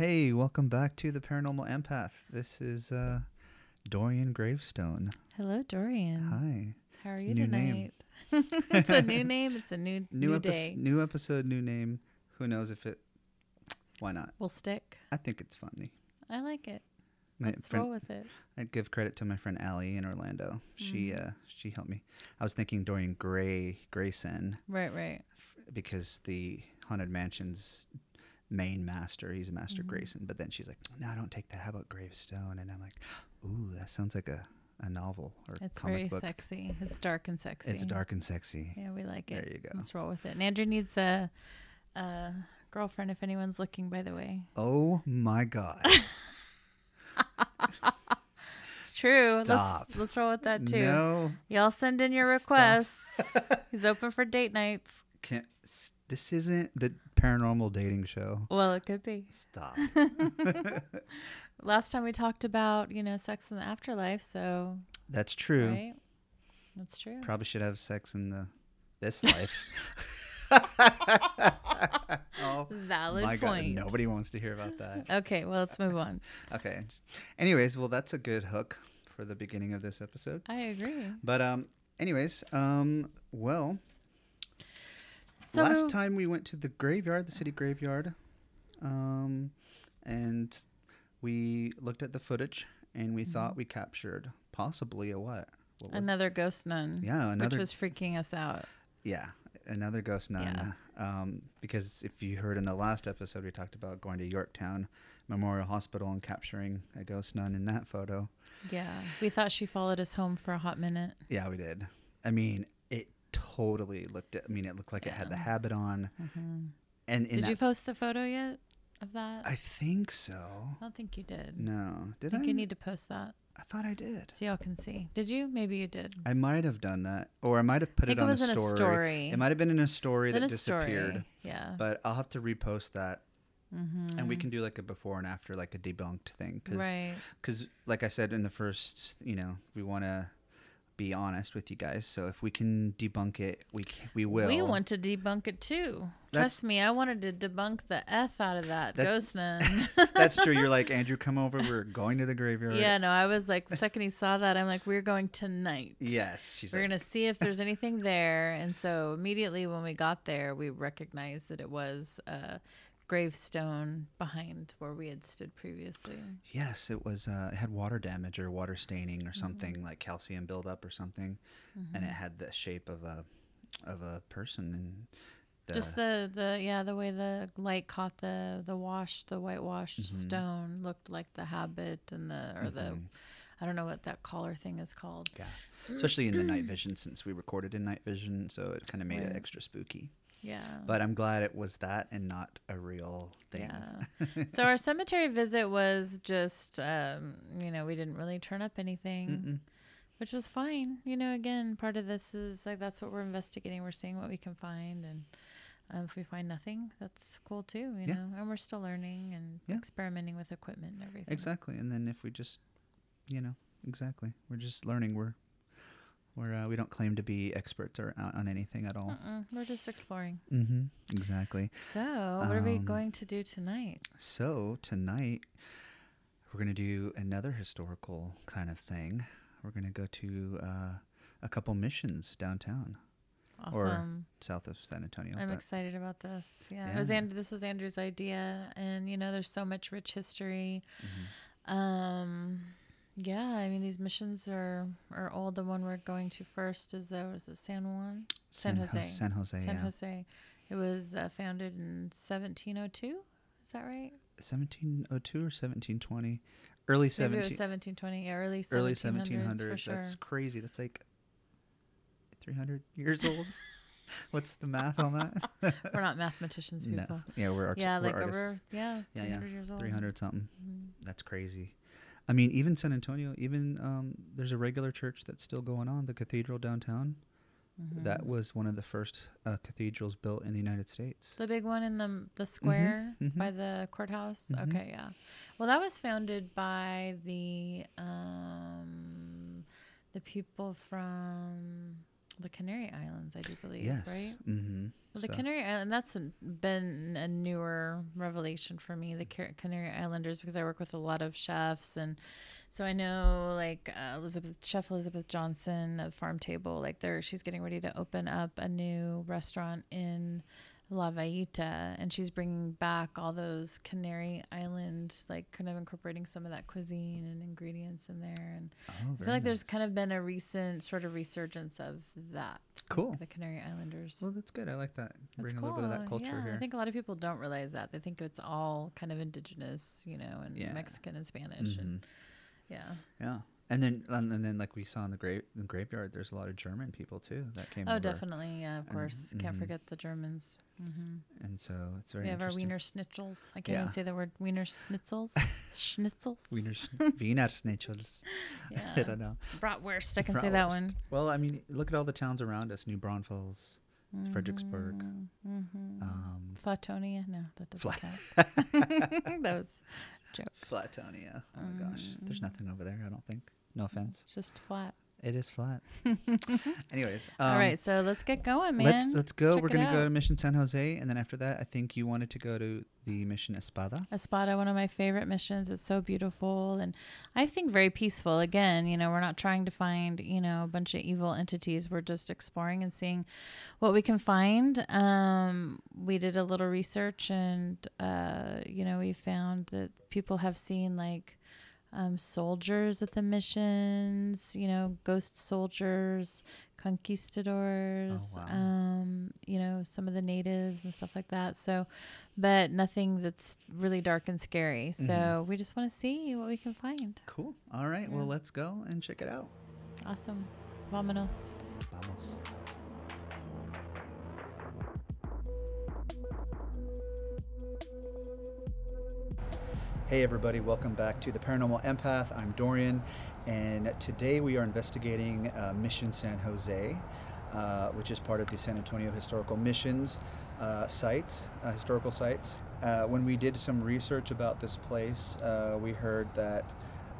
Hey, welcome back to the Paranormal Empath. This is uh, Dorian Gravestone. Hello, Dorian. Hi. How are It's you new tonight? name. it's a new name. It's a new New, new, epi- day. new episode, new name. Who knows if it? Why not? We'll stick. I think it's funny. I like it. My Let's friend, roll with it. I'd give credit to my friend Allie in Orlando. She Mhm. uh, she helped me. I was thinking Dorian Gray Grayson Right, right. f- because the Haunted Mansion's main master, he's a Master Mhm. Grayson. But then she's like, "No, don't take that. How about Gravestone?" And I'm like, "Ooh, that sounds like a, a novel or It's comic very book. sexy. It's dark and sexy. It's dark and sexy." Yeah, we like it. There you go. Let's roll with it. And Andrew needs a, a girlfriend if anyone's looking, by the way. Oh my god. It's true. Stop. Let's let's roll with that too. No, Y'all send in your requests. He's open for date nights. can't. This isn't the paranormal dating show. Well, it could be. Stop. Last time we talked about, you know, sex in the afterlife, so That's true. right? That's true. Probably should have sex in the this life. oh Valid my god, point. nobody wants to hear about that. Okay, well, let's move on. Okay. Anyways, well that's a good hook for the beginning of this episode. I agree. But um anyways, um well, So last time we went to the graveyard, the city graveyard. Um and we looked at the footage and we thought we captured possibly a what? what was another ghost nun, yeah, another which was freaking us out. Yeah, another ghost nun. Um, because if you heard in the last episode, we talked about going to Yorktown Memorial Hospital and capturing a ghost nun in that photo. Yeah, we thought she followed us home for a hot minute. Yeah, we did. I mean, totally looked. I mean, it looked like it had the habit on. hmm And in Did you post the photo yet of that? I, I think so. I don't think you did. No, I did think I? you need to post that I thought I did. so y'all can see. Did you? Maybe you did. I might have done that, or I might have put I it it on was a in story. a story. It might have been in a story that a disappeared. story. Yeah. But I'll have to repost that, mm-hmm. and we can do like a before and after, like a debunked thing. Cause Right. because like i said in the first you know we want to be honest with you guys so if we can debunk it we c- we will We want to debunk it too. That's- Trust me, I wanted to debunk the f out of that That's- ghost nun. that's true you're like andrew come over we're going to the graveyard yeah, no, I was like, the second he saw that, I'm like, we're going tonight. yes she's We're like gonna see if there's anything there, and so immediately when we got there, we recognized that it was a gravestone behind where we had stood previously. yes it was uh it had water damage or water staining or Mm-hmm. something like calcium buildup or something and it had the shape of a of a person and the, Just the the yeah the way the light caught the the wash the whitewashed Mhm. stone looked like the habit and the or the Mhm. I don't know what that collar thing is called. yeah especially in the night vision since we recorded in night vision so it kind of made it extra spooky Yeah. but i'm glad it was that and not a real thing Yeah. so our cemetery visit was just, um, you know, we didn't really turn up anything, Mm-mm. which was fine. You know, again, part of this is like that's what we're investigating. We're seeing what we can find, and um, if we find nothing, that's cool too. You Yeah. know, and we're still learning and Yeah. experimenting with equipment and everything. Exactly. And then if we just, you know, exactly, we're just learning. We're, we're, uh, we don't claim to be experts or on, on anything at all. Mm-mm, we're just exploring. Mm-hmm. Exactly. So, what are we Um, going to do tonight? So tonight, we're gonna do another historical kind of thing. We're gonna go to uh, a couple missions downtown, or south of San Antonio. I'm excited about this. Yeah, it was Yeah. and this was Andrew's idea, and you know, there's so much rich history. Mhm. Um, yeah, I mean these missions are are old. The one we're going to first is the was it San Juan, San Jose. San Jose. San yeah. Jose. It was uh, founded in 1702. Is that right? 1702 or 1720, early Maybe it 17, was 1720. Yeah, early 1700s, early for 1700s. sure. That's crazy. That's like 300 years old. What's the math on that? We're not mathematicians, people. no. Yeah, we're art- yeah, we're like artists. over yeah, Yeah, 300 yeah. years old. 300 something. Mhm. That's crazy. I mean, even San Antonio, even um, there's a regular church that's still going on, the cathedral downtown. That Mhm. was one of the first uh, cathedrals built in the United States. The big one in the the square mhm. by the courthouse. Mhm. Okay, yeah. Well, that was founded by the um, the people from the Canary Islands, I do believe. yes. Right. Mm-hmm. Well, the Canary Island, that's been a newer revelation for me, the Canary Islanders, because I work with a lot of chefs. And so I know, like, uh, Elizabeth, Chef Elizabeth Johnson of Pharm Table, like, there, she's getting ready to open up a new restaurant in La Villita. And she's bringing back all those Canary Island, like, kind of incorporating some of that cuisine and ingredients in there. And Oh, I feel like there's kind of been a recent sort of resurgence of that. like Cool. The Canary Islanders. Well, that's good. I like that. That's Bring a little bit of that culture yeah, here. I think a lot of people don't realize that. They think it's all kind of indigenous, you know, and Yeah. Mexican and Spanish, and Mhm. yeah. Yeah. And then, and then, like we saw in the grave, the graveyard, there's a lot of German people too that came. Oh, over. definitely, yeah, of And- course. Can't mhm. forget the Germans. hmm And so it's very We have our. Wiener Schnitzels. I can't Yeah. even say the word Wiener Schnitzels. Schnitzels. Wiener, Wiener Schnitzels. I don't know. Bratwurst. I can say that one. Well, I mean, look at all the towns around us: New Braunfels, Fredericksburg, Mm-hmm. um, Flatonia. No, that doesn't Fla- count. that was joke. Flatonia. Oh my gosh, there's Mm. nothing over there. I don't think. No offense. It's just flat. It is flat. Anyways, All um, right, so let's get going, man. Let's let's go. check We're gonna go to Mission San Jose, and then after that, I think you wanted to go to the Mission Espada. Espada, one of my favorite missions. It's so beautiful and I think very peaceful. Again, you know, we're not trying to find, you know, a bunch of evil entities. We're just exploring and seeing what we can find. Um, we did a little research and, uh, you know, we found that people have seen like um, soldiers at the missions, you know, ghost soldiers, conquistadors, wow. um, you know, some of the natives and stuff like that. So, but nothing that's really dark and scary. So Mhm. we just want to see what we can find. Cool. All right. Well, let's go and check it out. Awesome. Vámonos. Vamos. Hey, everybody, welcome back to the Paranormal Empath. I'm Dorian, and today we are investigating uh, Mission San Jose, uh, which is part of the San Antonio Historical Missions uh, sites, uh, historical sites. Uh, when we did some research about this place, uh, we heard that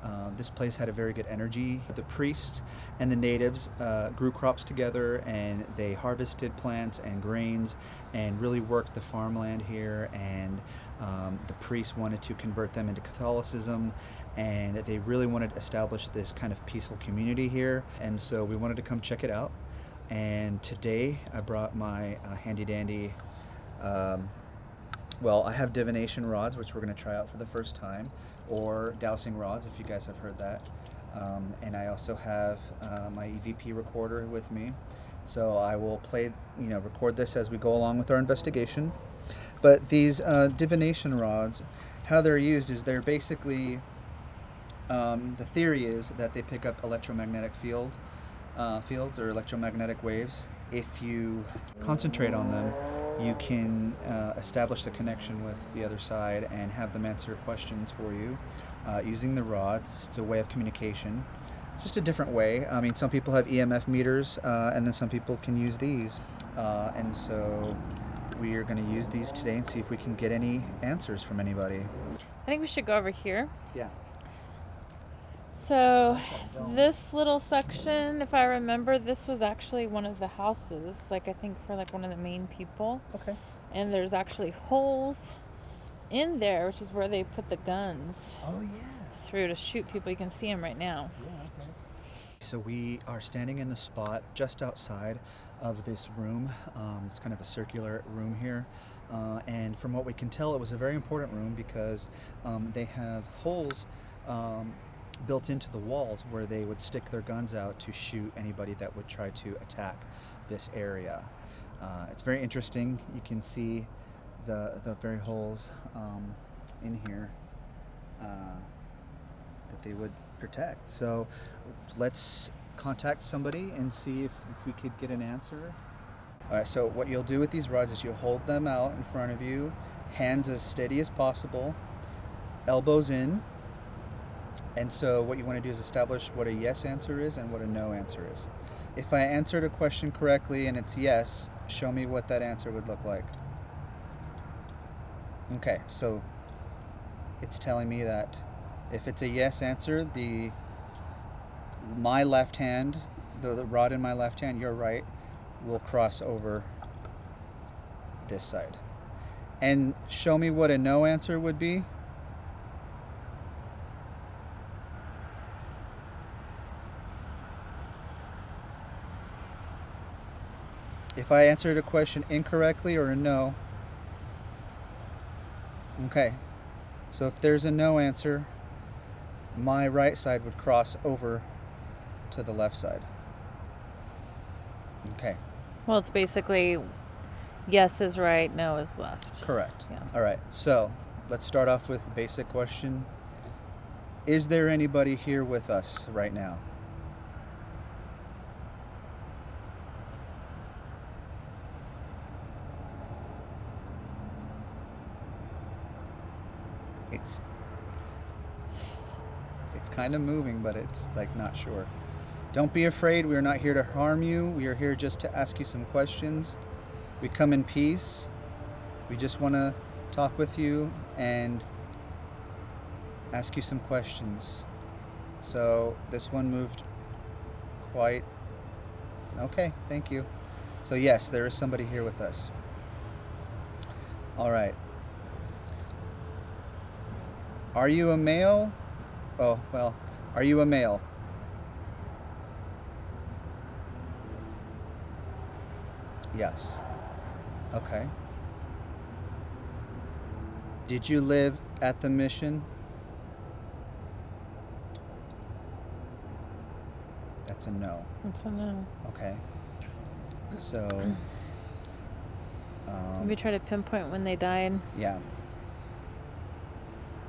uh, this place had a very good energy. The priests and the natives uh, grew crops together and they harvested plants and grains and really worked the farmland here. And um, the priests wanted to convert them into Catholicism and they really wanted to establish this kind of peaceful community here. And so we wanted to come check it out. And today I brought my uh, handy dandy. Um, well, I have divination rods, which we're going to try out for the first time, or dowsing rods, if you guys have heard that. Um, and I also have uh, my EVP recorder with me. So I will play, you know, record this as we go along with our investigation. But these uh, divination rods, how they're used is they're basically, um, the theory is that they pick up electromagnetic field, uh, fields or electromagnetic waves. If you concentrate on them, you can uh, establish the connection with the other side and have them answer questions for you uh, using the rods. It's a way of communication, just a different way. I mean, some people have EMF meters, uh, and then some people can use these. Uh, and so we are going to use these today and see if we can get any answers from anybody. I think we should go over here. Yeah. So, this little section, if I remember, this was actually one of the houses, like I think for like one of the main people. Okay. And there's actually holes in there, which is where they put the guns Oh yeah. through to shoot people. You can see them right now. Yeah. Okay. So we are standing in the spot just outside of this room. Um, it's kind of a circular room here. Uh, and from what we can tell, it was a very important room because um, they have holes um, built into the walls where they would stick their guns out to shoot anybody that would try to attack this area. Uh, it's very interesting. You can see the, the very holes um, in here uh, that they would protect. So let's contact somebody and see if, if we could get an answer. All right, so what you'll do with these rods is you'll hold them out in front of you, hands as steady as possible, elbows in. And so what you want to do is establish what a yes answer is and what a no answer is. If I answered a question correctly and it's yes, show me what that answer would look like. Okay, so it's telling me that if it's a yes answer, the my left hand, the, the rod in my left hand, your right, will cross over this side. And show me what a no answer would be. If I answered a question incorrectly or a no, okay. So if there's a no answer, my right side would cross over to the left side. Okay, Well, it's basically yes is right, no is left. correct. Yeah. All right, so let's start off with the basic question Is there anybody here with us right now? It's it's kind of moving, but it's like not sure. Don't be afraid. We are not here to harm you. We are here just to ask you some questions. We come in peace. We just want to talk with you and ask you some questions. So this one moved quite okay. Thank you. So yes, there is somebody here with us. All right. Are you a male? Oh, well, are you a male? Yes. Okay. Did you live at the mission? That's a no. That's a no. Okay. So, um, Maybe try to pinpoint when they died. yeah.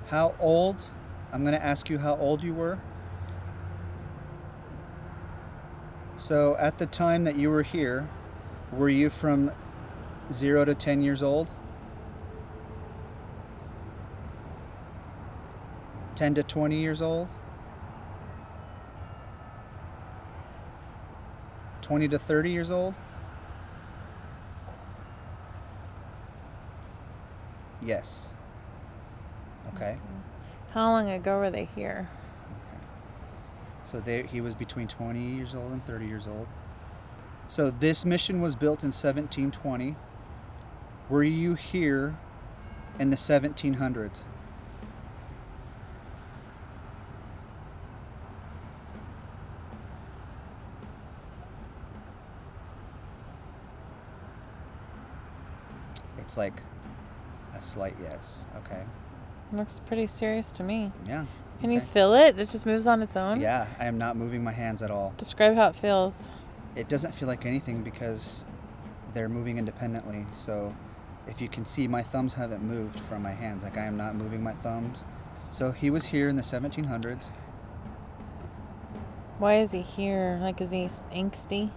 How old? I'm going to ask you how old you were. So, at the time that you were here, were you from 0 to 10 years old? 10 to 20 years old? 20 to 30 years old? Yes. Okay. How long ago were they here? Okay. So they, he was between 20 years old and 30 years old. So this mission was built in 1720. Were you here in the 1700s? It's like a slight yes. Okay. Looks pretty serious to me. Yeah. Can you feel it? It just moves on its own? Yeah, I am not moving my hands at all. Describe how it feels. it doesn't feel like anything because they're moving independently. So if you can see, my thumbs haven't moved from my hands. Like I am not moving my thumbs. So he was here in the 1700s. Why is he here? Like, is he angsty?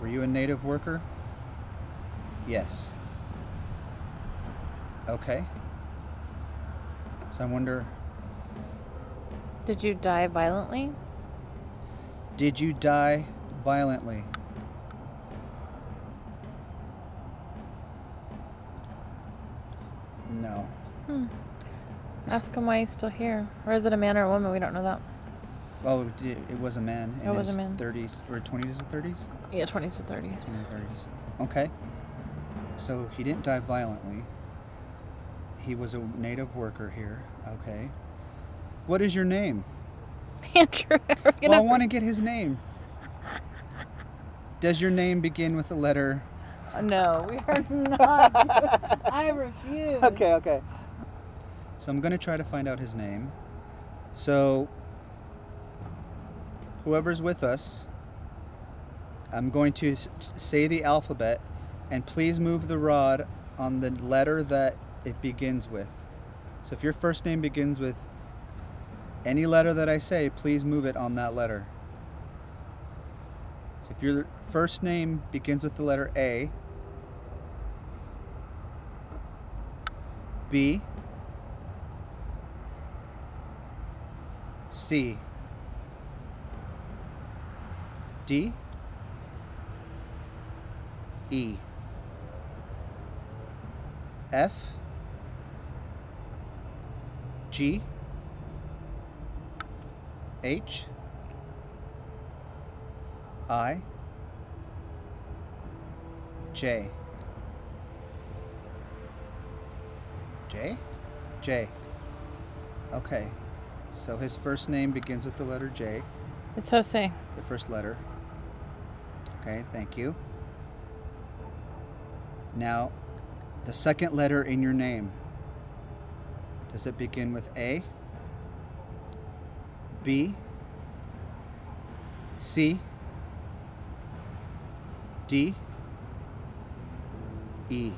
Were you a native worker? Yes. Okay. So I wonder, Did you die violently? did you die violently? No. Hmm. Ask him why he's still here. Or is it a man or a woman? We don't know that. Oh, it was a man in It was his a man. 30s or 20s to 30s? Yeah, 20s to 30s. 20 30s. Okay. So he didn't die violently. He was a native worker here. Okay. What is your name? Andrew, Well, I want to get his name. Does your name begin with the letter? Uh, no, we are not. I refuse. okay. Okay. So I'm going to try to find out his name. So, whoever's with us, I'm going to say the alphabet, and please move the rod on the letter that it begins with. So if your first name begins with any letter that I say, please move it on that letter. So if your first name begins with the letter A, B, C, D, E, F, G H I J J J Okay. So his first name begins with the letter J, It's Jose. the first letter. Okay, thank you. Now, the second letter in your name. Does it begin with A? B? C? D? E?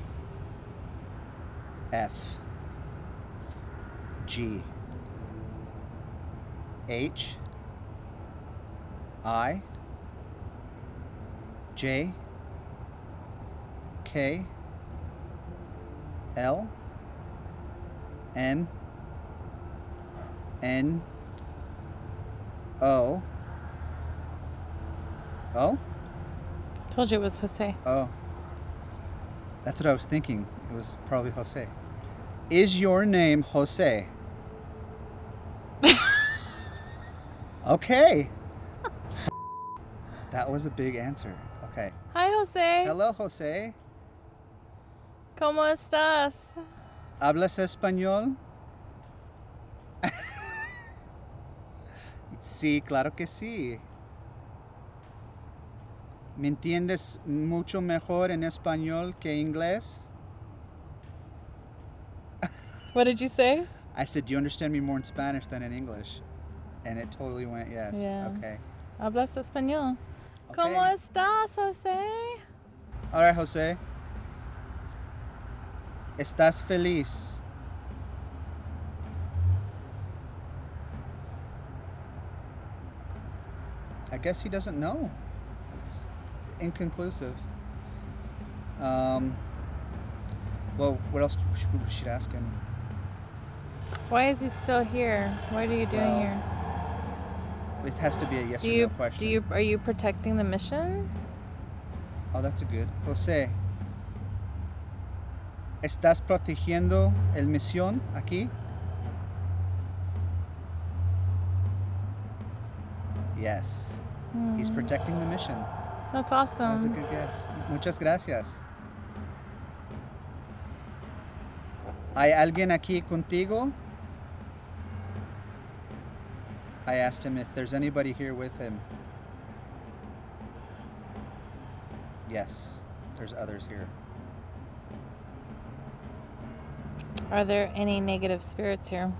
F? G? H? I? J? K? L? M? N? O? O? Told you it was Jose. Oh. That's what I was thinking. It was probably Jose. Is your name Jose? okay. that was a big answer. Okay. Hi, Jose. Hello, Jose. ¿Cómo estás? ¿Hablas español? sí, claro que sí. ¿Me entiendes mucho mejor en español que inglés? What did you say? I said, Do you understand me more in Spanish than in English? And it totally went, Yes. Yeah. Okay. Hablas español. okay. ¿Cómo estás, Jose? All right, Jose. ¿Estás feliz? I guess he doesn't know. It's inconclusive. Um, well, what else should we should ask him? Why is he still here? What are you doing Well, here? It has to be a yes Do or you no question. do you are you protecting the mission? Oh, that's a good. José, ¿estás protegiendo el misión aquí? Yes, he's Hmm, protecting the mission. That's That was a awesome. good guess. Muchas gracias. ¿Hay alguien aquí contigo? I asked him if there's anybody here with him. Yes, there's others here. Are there any negative spirits here?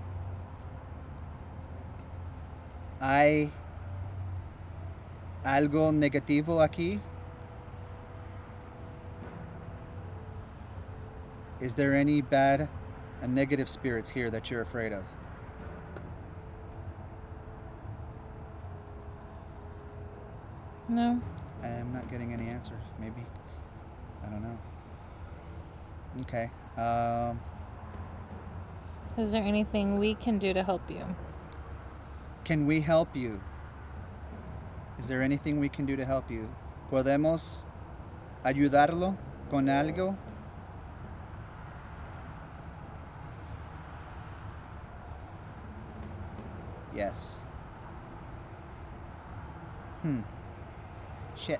¿Hay algo negativo aquí? Is there any bad and negative spirits here that you're afraid of? No. I'm not getting any answers. Maybe. I don't know. Okay. Um, Is there anything we can do to help you? can we help you? Is there anything we can do to help you? ¿Podemos ayudarlo con algo? Yes. Hmm. Shit.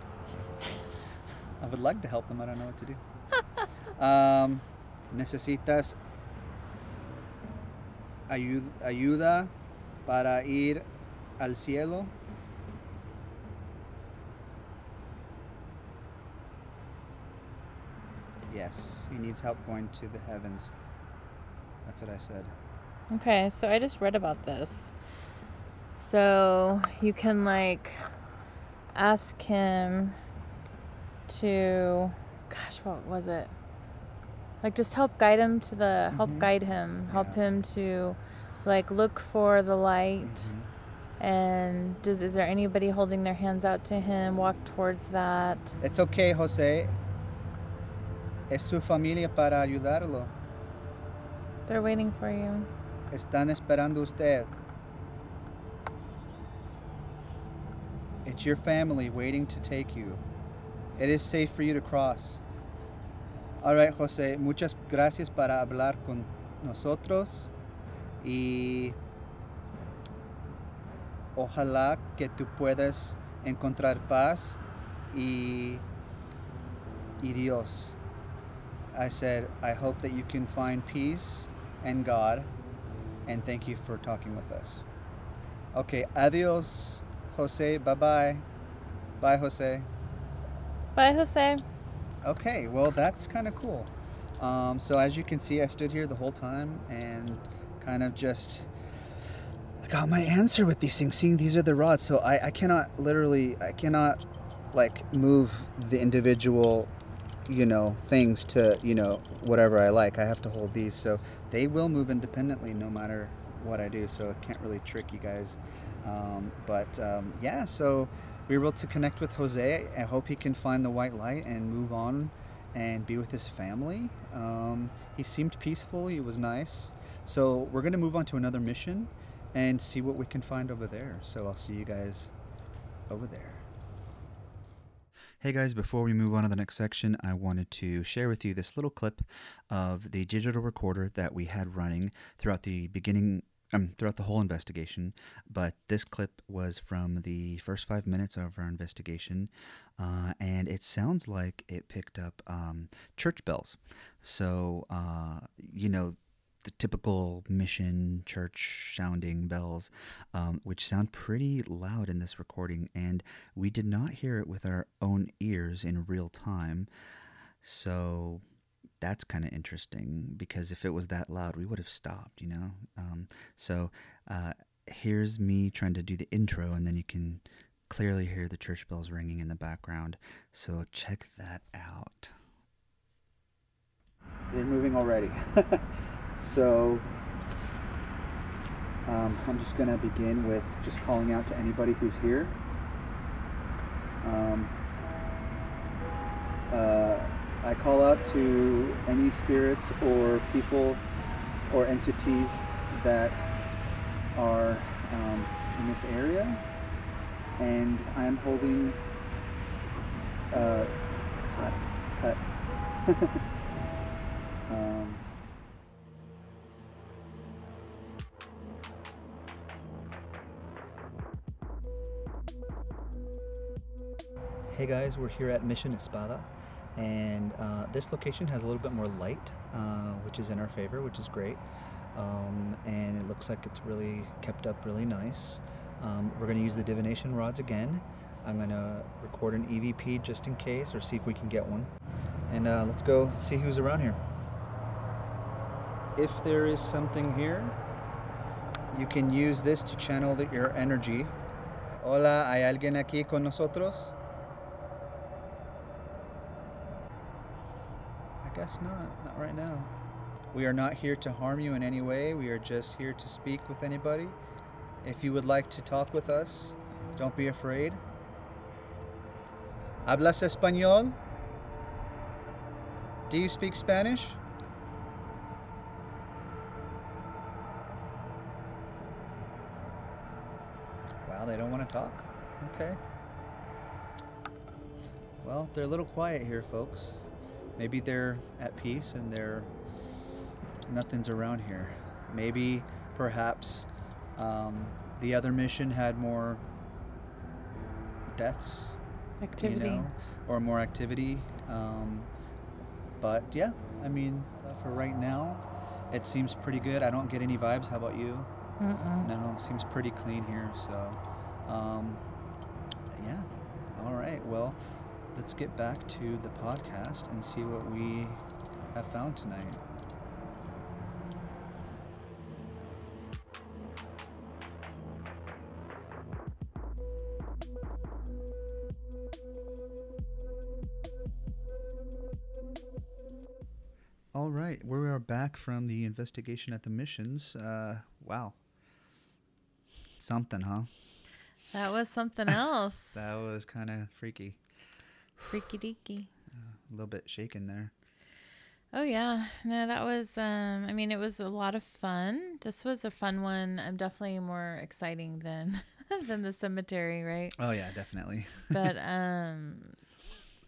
I would like to help them. I don't know what to do. um, necesitas ayuda para ir al cielo. Yes, he needs help going to the heavens. That's what I said. Okay, so I just read about this. So you can like ask him to gosh, what was it? Like just help guide him to the help Mhm. guide him, help Yeah. him to like look for the light. Mhm. And does is there anybody holding their hands out to him? Walk towards that. It's okay, Jose. Es su familia para ayudarlo. They're waiting for you. Están esperando usted. It's your family waiting to take you. It is safe for you to cross. All right, Jose, muchas gracias para hablar con nosotros y ojalá que tú puedas encontrar paz y, y Dios. I said, I hope that you can find peace and God, and thank you for talking with us. Okay, adios, Jose. Bye bye. Bye, Jose. Bye, Jose. Okay, well, that's kind of cool. Um, so, as you can see, I stood here the whole time and kind of just I got my answer with these things. Seeing these are the rods, so I, I cannot literally, I cannot like move the individual, you know, things to, you know, whatever I like. I have to hold these. So, they will move independently no matter what I do. So, I can't really trick you guys. Um, but um, yeah, so we were able to connect with Jose. I hope he can find the white light and move on and be with his family. Um, he seemed peaceful, he was nice. So we're going to move on to another mission and see what we can find over there. So I'll see you guys over there. Hey guys, before we move on to the next section, I wanted to share with you this little clip of the digital recorder that we had running throughout the beginning um, throughout the whole investigation, but this clip was from the first five minutes of our investigation, uh, and it sounds like it picked up um, church bells. So, uh, you know, the typical mission church sounding bells, um, which sound pretty loud in this recording, and we did not hear it with our own ears in real time. So that's kind of interesting because if it was that loud, we would have stopped, you know? Um, so uh, here's me trying to do the intro, and then you can clearly hear the church bells ringing in the background. So check that out. They're moving already. so um, I'm just going to begin with just calling out to anybody who's here. Um, I call out to any spirits or people or entities that are um, in this area, and I'm holding. Uh, cut, cut. um, Hey guys, we're here at Mission Espada, and uh, this location has a little bit more light, uh, which is in our favor, which is great. Um, and it looks like it's really kept up really nice. Um, we're going to use the divination rods again. I'm going to record an EVP just in case, or see if we can get one. And uh, let's go see who's around here. If there is something here, you can use this to channel the, your energy. Hola, ¿hay alguien aquí con nosotros? Guess not. Not right now. We are not here to harm you in any way. We are just here to speak with anybody. If you would like to talk with us, don't be afraid. ¿Hablas español? Do you speak Spanish? Wow, they don't want to talk? Okay. Well, they're a little quiet here, folks. Maybe they're at peace and they're nothing's around here. Maybe, perhaps, um, the other mission had more deaths, Activity. you know, or more activity. Um, but yeah, I mean, for right now, it seems pretty good. I don't get any vibes. How about you? Mm-mm. No, seems pretty clean here. So, um, yeah. All right. Well, let's get back to the podcast and see what we have found tonight. All right, we are back from the investigation at the missions. Uh, wow, something, huh? That was something else. That was kind of freaky. Freaky deaky. A little bit shaken there. Oh yeah, no, that was. Um, I mean, it was a lot of fun. This was a fun one. I'm definitely more exciting than than the cemetery, right? Oh yeah, definitely. But um,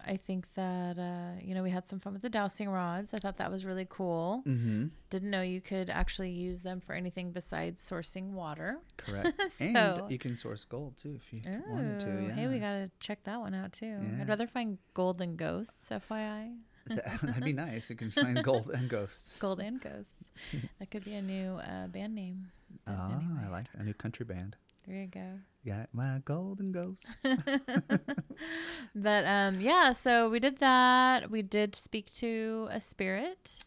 I think that uh, you know we had some fun with the dowsing rods. I thought that was really cool. Mm-hmm. Didn't know you could actually use them for anything besides sourcing water. Correct. So- and you can source gold too if you wanted to. Yeah. Hey, we gotta check that one out too. Yeah. I'd rather find gold than ghosts, FYI. That- That'd be nice. You can find gold and ghosts. Gold and ghosts. that could be a new uh, band name. But Ah, I anyway, like a new country band. There you go. Got my golden ghosts. But um, yeah, so we did that. We did speak to a spirit.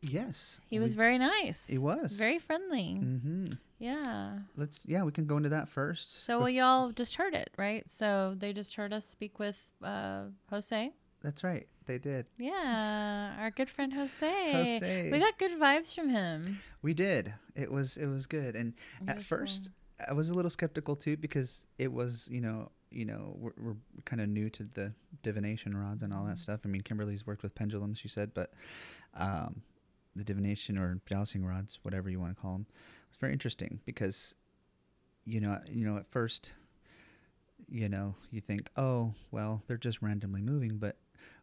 yes. He was very nice. He was. very friendly. Mm-hmm. Yeah. Let's. Yeah, we can go into that first. So well, y'all just heard it, right? So they just heard us speak with uh, Jose. That's right. They did. Yeah, our good friend Jose. Jose. We got good vibes from him. We did. It was. It was good. And at first, I was a little skeptical too because it was. You know. You know, we're, we're kind of new to the divination rods and all that Mhm. stuff. I mean, Kimberly's worked with pendulums, she said, but um, the divination or dowsing rods, whatever you want to call them, was very interesting because, you know, you know, at first, you know, you think, oh, well, they're just randomly moving, but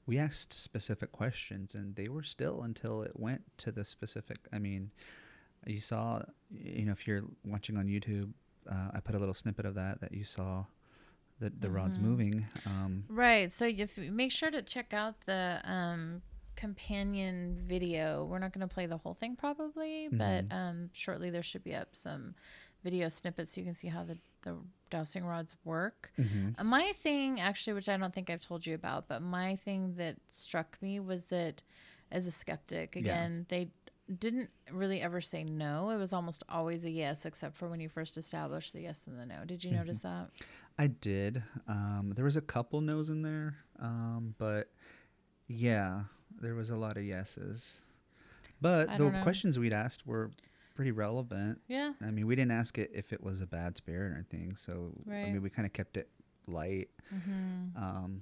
we asked specific questions and they were still until it went to the specific. I mean, you saw, you know, if you're watching on YouTube, uh, I put a little snippet of that that you saw the the rods Mhm. moving. Um, Right. So if make sure to check out the um, companion video. We're not going to play the whole thing probably, but Mhm. um, shortly there should be up some video snippets so you can see how the the dowsing rods work. mhm. Uh, My thing, actually, which I don't think I've told you about, but my thing that struck me was that as a skeptic, Yeah. again, they didn't really ever say no. It was almost always a yes, except for when you first established the yes and the no. Did you Mhm. notice that? I did. Um, there was a couple no's in there, um, but yeah, there was a lot of yeses. But the know. questions we'd asked were pretty relevant. Yeah. I mean, we didn't ask it if it was a bad spirit or anything. So I mean, we kind of kept it light, Mm-hmm. um,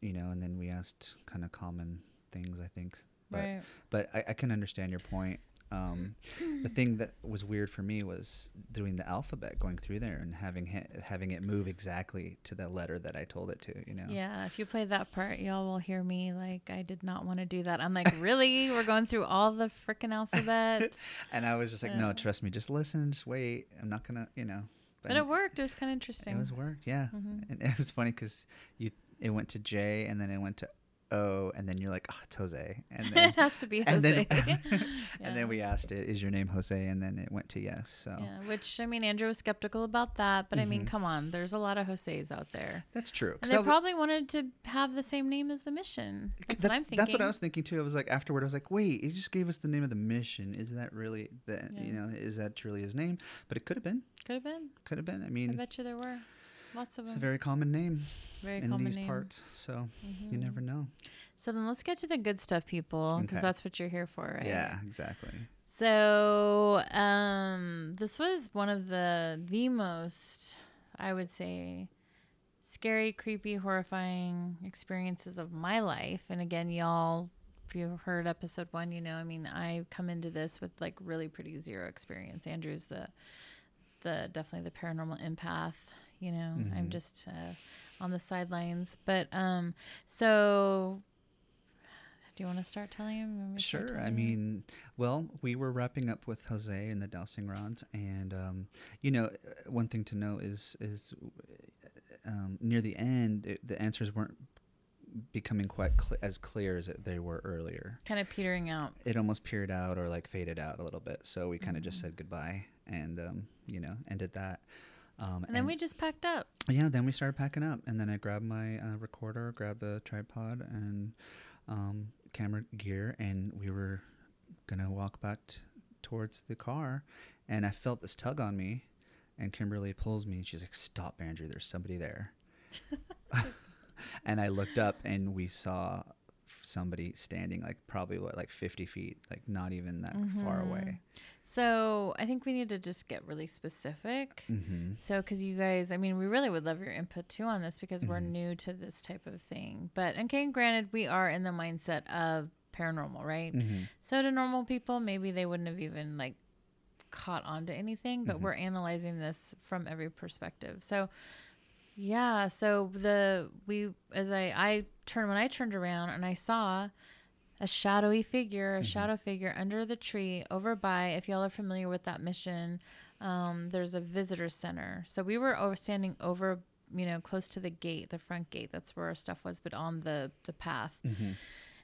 you know, and then we asked kind of common things. I think, but Right. but I, I can understand your point. Um, the thing that was weird for me was doing the alphabet, going through there and having it, having it move exactly to the letter that I told it to. You know. Yeah, if you play that part, y'all will hear me like I did not want to do that. I'm like, really? We're going through all the freaking alphabet, And I was just like, Yeah. no, trust me, just listen, just wait. I'm not gonna, you know. but it worked. It was kind of interesting. It was worked, yeah. Mhm. And it was funny because you it went to J and then it went to O and then you're like, oh, it's Jose. And then it has to be Jose. and then Yeah. and then we asked it, is your name Jose? And then it went to yes. So Yeah, which I mean, Andrew was skeptical about that, but I mean, Mhm. come on, there's a lot of Jose's out there, that's true. and they w- probably wanted to have the same name as the mission. That's, what I'm thinking. that's what I was thinking too. I was like, afterward, I was like, wait, he just gave us the name of the mission. Is that really the Yeah. you know is that truly his name? But it could have been. Could have been. Could have been. I mean, I bet you there were lots of it's a very common name Very in common these name. parts. So you Mhm. never know. So then let's get to the good stuff, people, because Okay. that's what you're here for, right? Yeah, exactly. So, um, this was one of the the most, I would say, scary, creepy, horrifying experiences of my life. And again, y'all, if you heard episode one, you know, I mean, I come into this with like really pretty zero experience. Andrew's the, the definitely the paranormal empath. You know, I'm Mhm. just uh, on the sidelines. But um, so. Do you want to start telling him? You want me to start Sure. I telling him? mean, well, we were wrapping up with Jose and the dowsing rods, and um, you know, uh, one thing to know is is um, near the end, it, the answers weren't becoming quite cl- as clear as it, they were earlier. kind of petering out. It almost peered out or like faded out a little bit. So we kind of just Mhm. said goodbye and um, you know ended that. Um, And then we just packed up. yeah, then we started packing up, and then I grabbed my uh, recorder, grabbed the tripod, and um, camera gear, and we were gonna walk back t- towards the car, and I felt this tug on me, and Kimberly pulls me, and she's like, "Stop, Andrew! There's somebody there." and I looked up, and we saw somebody standing like probably what like 50 feet like not even that far Mhm. away So I think we need to just get really specific. mm-hmm. So, because you guys, I mean, we really would love your input too on this because we're Mhm. new to this type of thing. But, okay, granted, we are in the mindset of paranormal, right? Mm-hmm. So to normal people, maybe they wouldn't have even like caught on to anything, but Mhm. we're analyzing this from every perspective. So yeah, so the we as I I turned when I turned around and I saw a shadowy figure, a Mhm. shadow figure under the tree over by if y'all are familiar with that mission, um, there's a visitor center. So we were over standing over you know close to the gate the front gate that's where our stuff was but on the the path Mm-hmm.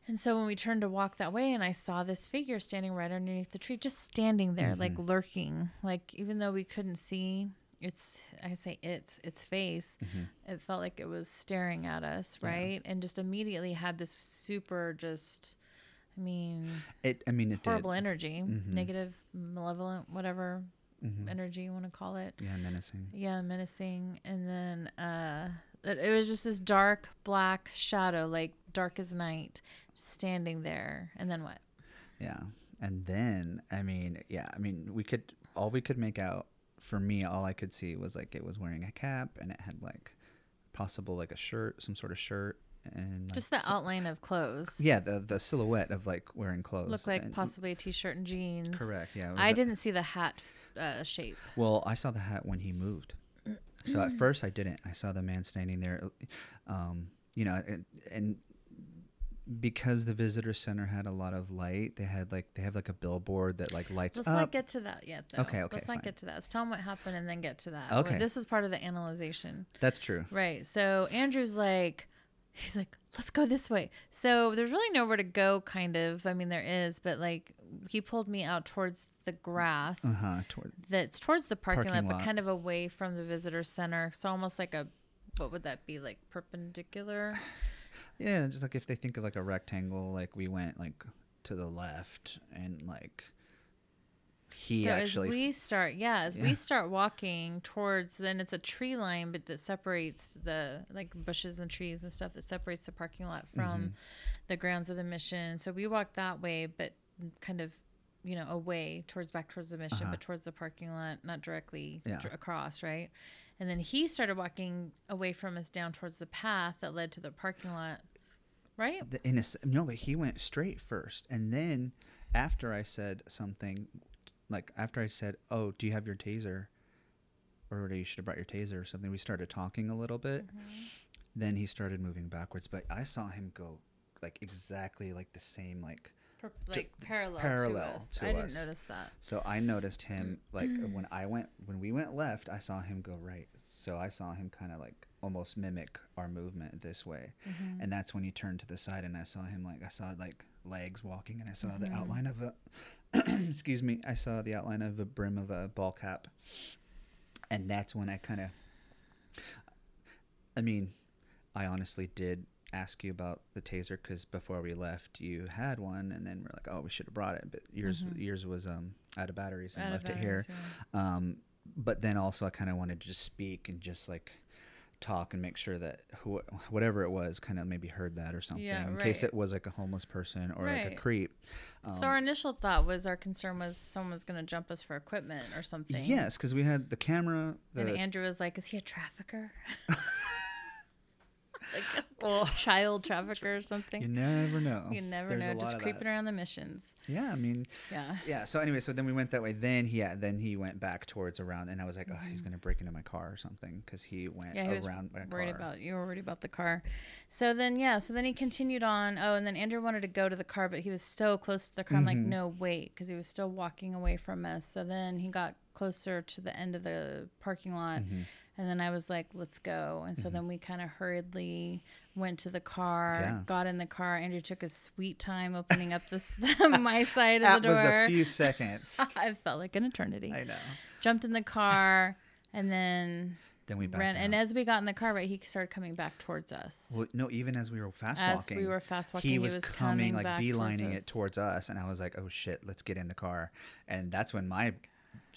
and so when we turned to walk that way, and I saw this figure standing right underneath the tree, just standing there, like Mhm. lurking, like even though we couldn't see its, I say its, its face, Mhm. it felt like it was staring at us, Yeah. right? And just immediately had this super, just, I mean, It. I mean, it horrible energy, Mhm. negative, malevolent, whatever did. Mhm. energy you want to call it. Yeah, menacing. Yeah, menacing. And then uh it, it was just this dark black shadow, like dark as night, standing there. And then what? Yeah. And then, I mean, yeah, I mean, we could, all we could make out, for me, all I could see was like it was wearing a cap and it had like possible like a shirt, some sort of shirt. And like, Just the so- outline of clothes. Yeah, the the silhouette of like wearing clothes. Looked like and- possibly a t-shirt and jeans. Correct. Yeah. I a- didn't see the hat uh, shape. Well, I saw the hat when he moved. So at first I didn't. I saw the man standing there, um, you know, and, and because the visitor center had a lot of light, they had like they have like a billboard that like lights up. Let's not get to that yet, though. Okay, okay, Let's not get to that. Let's tell them what happened and then get to that. Okay. This is part of the analyzation. That's true. Right. So Andrew's like, he's like, let's go this way. So there's really nowhere to go, kind of. I mean, there is, but like, he pulled me out towards the grass Uh huh. Toward that's towards the parking, Parking lot, lot. but kind of away from the visitor center. So almost like a, what would that be? Like perpendicular? yeah, just like if they think of like a rectangle, like we went like to the left and like he so actually as we start, yeah, as Yeah. we start walking towards, then it's a tree line, but that separates the like bushes and trees and stuff that separates the parking lot from Mm-hmm. the grounds of the mission. So we walk that way, but kind of, you know, away towards back towards the mission, Uh-huh. but towards the parking lot, not directly Yeah. dr- across, right? And then he started walking away from us down towards the path that led to the parking lot, right? the, in a, s- no, but he went straight first, and then after I said something, like after I said, "Oh, do you have your taser?" or you should have brought your taser or something. We started talking a little bit. Mm-hmm. Then he started moving backwards, but I saw him go like exactly like the same like. Per- like parallel, parallel to us. to I didn't notice that. So I noticed him like when I went when we went left, I saw him go right. So I saw him kind of like almost mimic our movement this way. Mm-hmm. And that's when he turned to the side and I saw him like I saw like legs walking and I saw the Mhm. outline of a excuse me, I saw the outline of a brim of a ball cap. And that's when I kind of I mean, I honestly did ask you about the taser cuz before we left you had one and then we're like, "Oh, we should have brought it." But yours Mhm. yours was um out of batteries and Out left it here. yeah. Um, but then also I kind of wanted to just speak and just like talk and make sure that who, whatever it was kind of maybe heard that or something Yeah, in case it was like a homeless person or like a creep. Um, so our initial thought was our concern was someone was going to jump us for equipment or something. yes, because we had the camera. The, And Andrew was like, "Is he a trafficker? like well, a child trafficker or something?" you never know. You never There's know. Just creeping around the missions. Yeah, I mean, Yeah. yeah. So anyway, so then we went that way. Then he, yeah, then he went back towards around, and I was like, oh, he's gonna break into my car or something because he went Mm-hmm. Yeah, he was around my worried car. about you were worried about the car. So then yeah, so then he continued on. Oh, and then Andrew wanted to go to the car, but he was so close to the car. I'm like, Mhm. no, wait, because he was still walking away from us. So then he got closer to the end of the parking lot, Mhm. And then I was like, let's go. And so mm-hmm. then we kind of hurriedly went to the car, Yeah. got in the car. Andrew took his sweet time opening up this my side of That the was door. a few seconds. I felt like an eternity. I know. Jumped in the car. And then Then we ran, and as we got in the car, right, he started coming back towards us. Well, no, even as we were fast as walking, we were fast walking, he was, coming, like back beelining us. it towards us, and I was like, "Oh shit, let's get in the car." And that's when my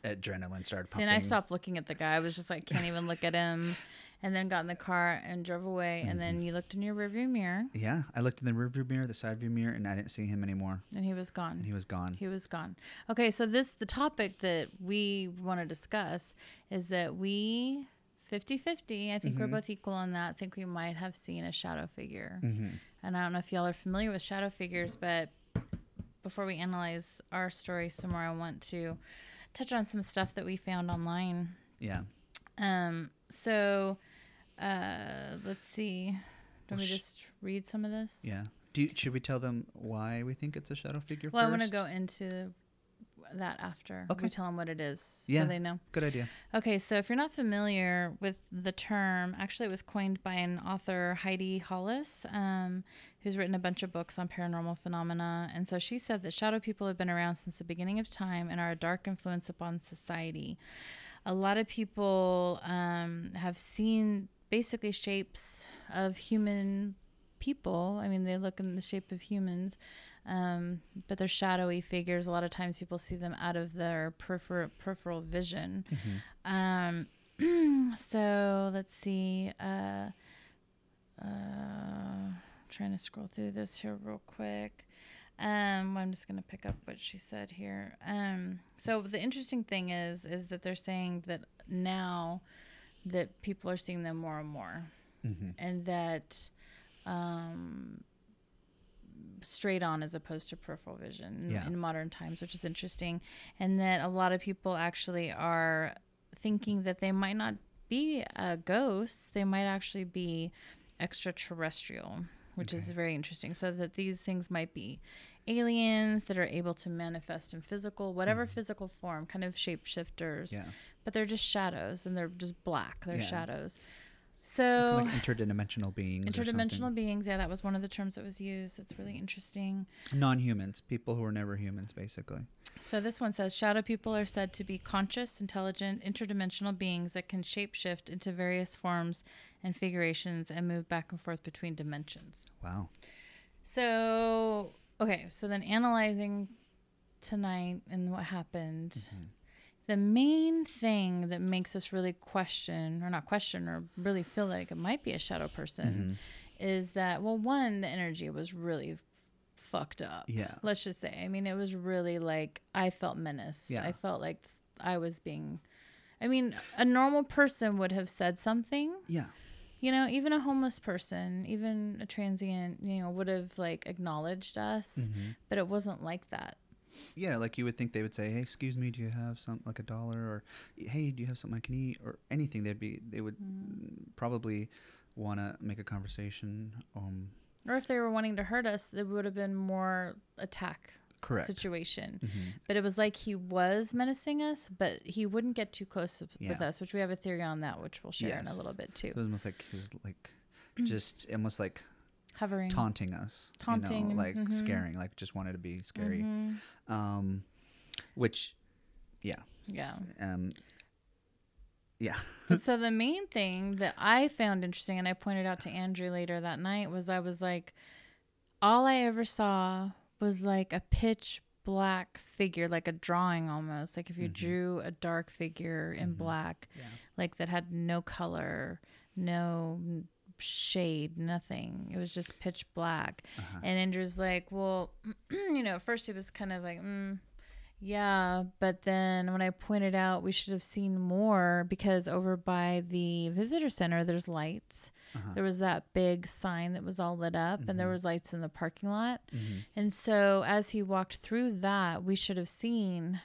adrenaline started pumping. and I stopped looking at the guy. I was just like, can't even look at him. And then got in the car and drove away. And Mm-hmm. then you looked in your rearview mirror, Yeah, I looked in the rearview mirror, the side view mirror, and I didn't see him anymore. and he was gone. And he was gone. He was gone. Okay, so this the topic that we want to discuss is that we 50-50, I think we're Mhm. both equal on that. I think we might have seen a shadow figure. hmm And I don't know if y'all are familiar with shadow figures, but before we analyze our story some more, I want to touch on some stuff that we found online. Yeah. Um, so uh, let's see. Don't Well, we sh- just read some of this? Yeah. Do you, should we tell them why we think it's a shadow figure Well, first? I want to go into that after. Okay. We tell them what it is, Yeah. so they know. Good idea. Okay, so if you're not familiar with the term, actually, it was coined by an author, Heidi Hollis, um, who's written a bunch of books on paranormal phenomena. And so she said that shadow people have been around since the beginning of time and are a dark influence upon society. A lot of people um, have seen basically shapes of human people. I mean, they look in the shape of humans, um, but they're shadowy figures. A lot of times people see them out of their peripheral, peripheral vision. Um, so let's see. Uh, uh, trying to scroll through this here real quick. Um, I'm just gonna pick up what she said here. Um, so the interesting thing is, is that they're saying that now that people are seeing them more and more, Mm-hmm. and that um, straight on as opposed to peripheral vision in- Yeah. in modern times, which is interesting, and that a lot of people actually are thinking that they might not be uh, ghosts; they might actually be extraterrestrial, which is very interesting. So that these things might be aliens that are able to manifest in physical, whatever mm. physical form, kind of shapeshifters, Yeah. but they're just shadows and they're just black. They're Yeah. shadows. So like interdimensional beings. interdimensional beings, yeah, that was one of the terms that was used. That's really interesting. non-humans, people who are never humans, basically. So this one says shadow people are said to be conscious, intelligent, interdimensional beings that can shapeshift into various forms and figurations and move back and forth between dimensions. Wow. So, okay, so then analyzing tonight and what happened, Mm-hmm. The main thing that makes us really question, or not question, or really feel like it might be a shadow person Mm-hmm. is that, well, one, the energy was really fucked up. Yeah. Let's just say. I mean, it was really like I felt menaced. Yeah. I felt like i was being. I mean, a normal person would have said something. Yeah. You know, even a homeless person, even a transient, you know, would have like acknowledged us, Mhm. but it wasn't like that. Yeah, like you would think they would say, "Hey, excuse me, do you have some like a dollar?" or "Hey, do you have something I can eat?" or anything. They'd be they would Mm-hmm. probably want to make a conversation. Um, Or if they were wanting to hurt us, there would have been more attack correct. situation. Mhm. But it was like he was menacing us, but he wouldn't get too close with with Yeah. us, which we have a theory on that, which we'll share in a little bit too. So it was almost like he was like Mm. just almost like Hovering. taunting us, you Taunting, know, like mhm. scaring, like just wanted to be scary. Mhm. Um, which, yeah, Yeah. um, yeah, so the main thing that I found interesting, and I pointed out to Andrew later that night, was I was like, all I ever saw was like a pitch black figure, like a drawing almost. Like if you Mhm. drew a dark figure in Mhm. black, yeah, like that had no color, no shade, nothing. It was just pitch black. uh-huh. And Andrew's like, well, you know, at first he was kind of like, mm, yeah. But then when I pointed out we should have seen more because over by the visitor center, there's lights. Uh-huh. There was that big sign that was all lit up, and there Mhm. was lights in the parking lot. Mhm. And so as he walked through that, we should have seen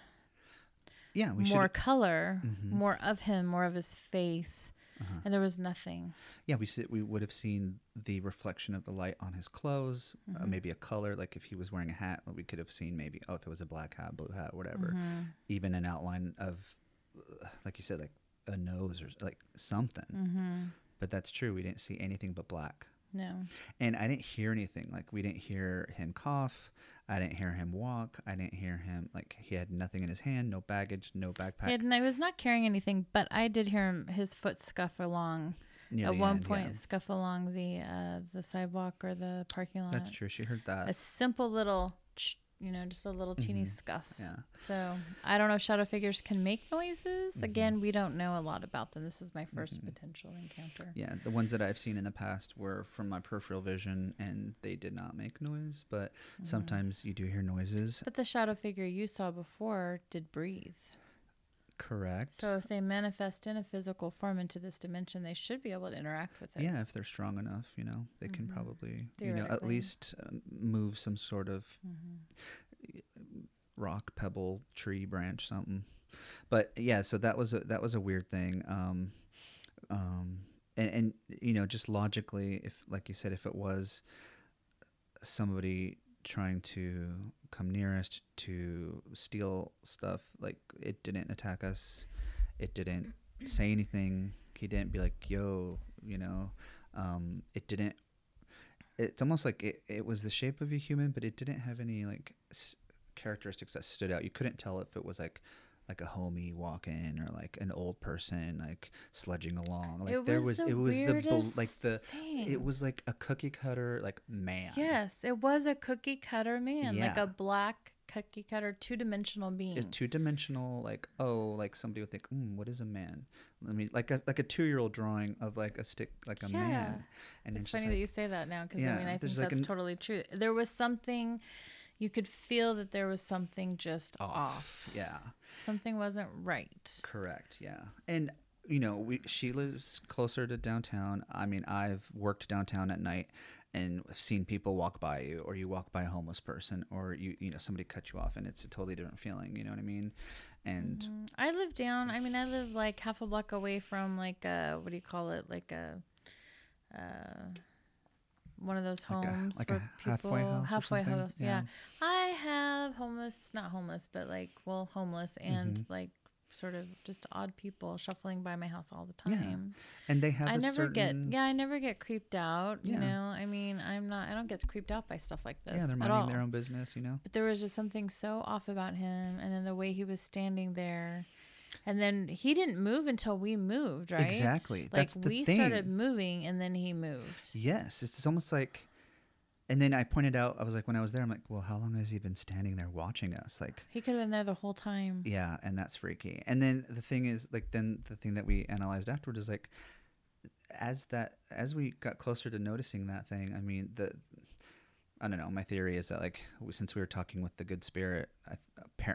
yeah, more should. color, Mhm. more of him, more of his face. Uh-huh. And there was nothing. Yeah, we see, we would have seen the reflection of the light on his clothes, uh, Mhm. maybe a color. Like if he was wearing a hat, we could have seen maybe oh, if it was a black hat, blue hat, whatever. Mhm. Even an outline of, uh, like you said, like a nose or like something. Mhm. But that's true. We didn't see anything but black. No. And I didn't hear anything. Like we didn't hear him cough. I didn't hear him walk. I didn't hear him like he had nothing in his hand, no baggage, no backpack. And I was not carrying anything, but I did hear him, his foot scuff along near at one end, point, yeah. scuff along the uh, the sidewalk or the parking lot. That's true. She heard that. A simple little, ch- you know, just a little teeny Mhm. scuff. yeah. So I don't know if shadow figures can make noises. Mhm. Again, we don't know a lot about them. This is my 1st Mhm. potential encounter. Yeah, the ones that I've seen in the past were from my peripheral vision and they did not make noise, but Mhm. sometimes you do hear noises. But the shadow figure you saw before did breathe. Correct. So if they manifest in a physical form into this dimension, they should be able to interact with it. yeah, if they're strong enough, you know, they can Mhm. probably, you know, at least um, move some sort of Mhm. rock, pebble, tree, branch, something. But yeah, so that was a, that was a weird thing. Um, um, and, and you know, just logically, if like you said, if it was somebody trying to come nearest to steal stuff, like it didn't attack us, it didn't say anything. He didn't be like, "Yo," you know. Um, it didn't. It's almost like it, it was the shape of a human, but it didn't have any like s- characteristics that stood out. You couldn't tell if it was like like a homie walking or like an old person like sledging along. Like It there was was the it was the like the thing. it was like a cookie cutter like man. Yes, it was a cookie cutter man, like a black cookie cutter, two dimensional being. a two dimensional like oh like somebody would think mm, what is a man let me like a like a two year old drawing of like a stick like a Yeah. man and it's it's, funny just that you say that now because Yeah, I mean I think like that's an- totally true. There was something you could feel that there was something just off. off yeah Something wasn't right. correct yeah and you know we she lives closer to downtown i mean i've worked downtown at night and seen people walk by you or you walk by a homeless person or you you know somebody cut you off and it's a totally different feeling you know what i mean and Mhm. I live down. I mean, I live like half a block away from like a what do you call it? Like a, uh, one of those Like a- homes like a where people halfway house halfway house. Yeah. I have homeless, not homeless, but like well, homeless and Mm-hmm. like sort of just odd people shuffling by my house all the time. Yeah. and they have I never certain get yeah, I never get creeped out. Yeah. You know, I mean, I'm not. I don't get creeped out by stuff like this yeah they're minding their own business you know But there was just something so off about him, and then the way he was standing there, and then he didn't move until we moved, right? Exactly. Like That's the we started moving, and then he moved. Yes, it's, almost like. And then I pointed out, I was like, when I was there, I'm like, well, how long has he been standing there watching us? Like, He could have been there the whole time. yeah, and that's freaky. And then the thing is, like, then the thing that we analyzed afterward is like, as that, as we got closer to noticing that thing, I mean, the, I don't know, my theory is that, like, since we were talking with the good spirit, I,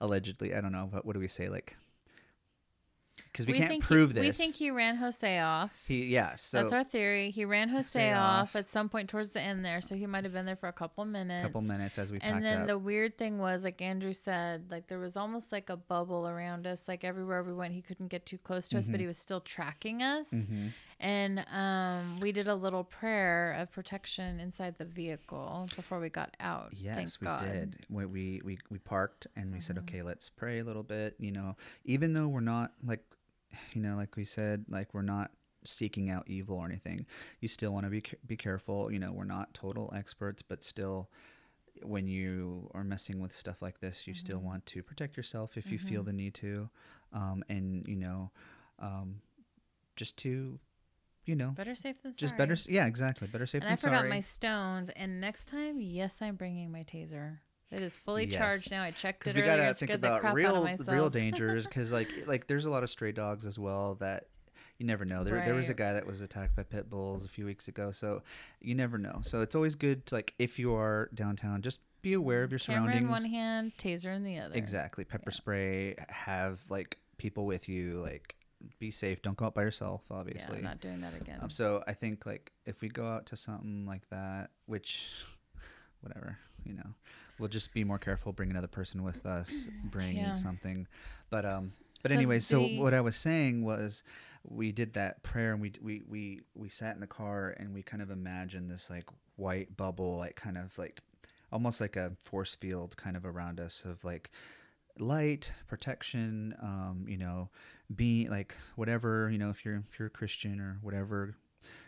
allegedly, I don't know, but what do we say? Like, because we, can't prove he, this. We think he ran Jose off. he, yeah, so That's our theory. He ran Jose Jose off. off. at some point towards the end there, so he might have been there for a couple minutes. couple minutes as we and then up. the weird thing was, like Andrew said, like there was almost like a bubble around us. Like everywhere we went, he couldn't get too close to us, Mm-hmm. but he was still tracking us. Mhm. And um, we did a little prayer of protection inside the vehicle before we got out. Yes, thank we God. Mm-hmm. did. We, we we we parked and we said, okay, let's pray a little bit. You know, even though we're not like, you know, like we said, like we're not seeking out evil or anything. You still want to be be careful. You know, we're not total experts, but still, when you are messing with stuff like this, you still Mm-hmm. want to protect yourself if you feel the need to, um, and you know, um, just to, you know, Better safe than just sorry. better. Yeah, exactly. Better safe And than I forgot sorry. my stones. And next time, yes, I'm bringing my taser. It is fully Yes. charged now. I checked it we earlier. gotta think about crap out of real real dangers because like like there's a lot of stray dogs as well that you never know there, there was a guy that was attacked by pit bulls a few weeks ago so you never know so it's always good to like if you are downtown just be aware of your Camera in surroundings one hand, taser in the other. exactly pepper Yeah. spray have like people with you like be safe don't go out by yourself Yeah, obviously I'm not doing that again. um, so I think like if we go out to something like that, which, whatever, you know, we'll just be more careful. Bring another person with us. Bring Yeah. something. But um, but So anyway, so what I was saying was, we did that prayer and we we we we sat in the car and we kind of imagined this like white bubble, like kind of like almost like a force field kind of around us of like light protection um you know be like whatever you know if you're if you're a christian or whatever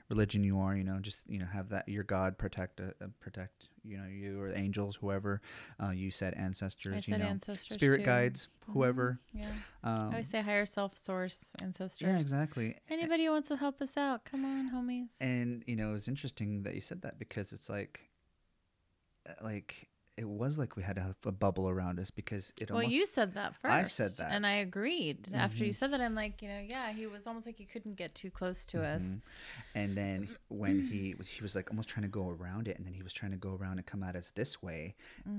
religion you are you know just you know have that your god protect uh, protect you know you or the angels whoever uh, you said ancestors I you know ancestors spirit too. guides whoever Yeah. um, I always say higher self source ancestors. yeah exactly Anybody who wants to help us out, come on, homies. and you know it's interesting that you said that because it's like uh, like it was like we had a, a bubble around us because it well, almost you said that first. I said that. and I agreed. After you Mhm. said that, I'm like, you know, yeah, he was almost like he couldn't get too close to us. Mhm. And then when he was, he was like almost trying to go around it, and then he was trying to go around and come at us this way,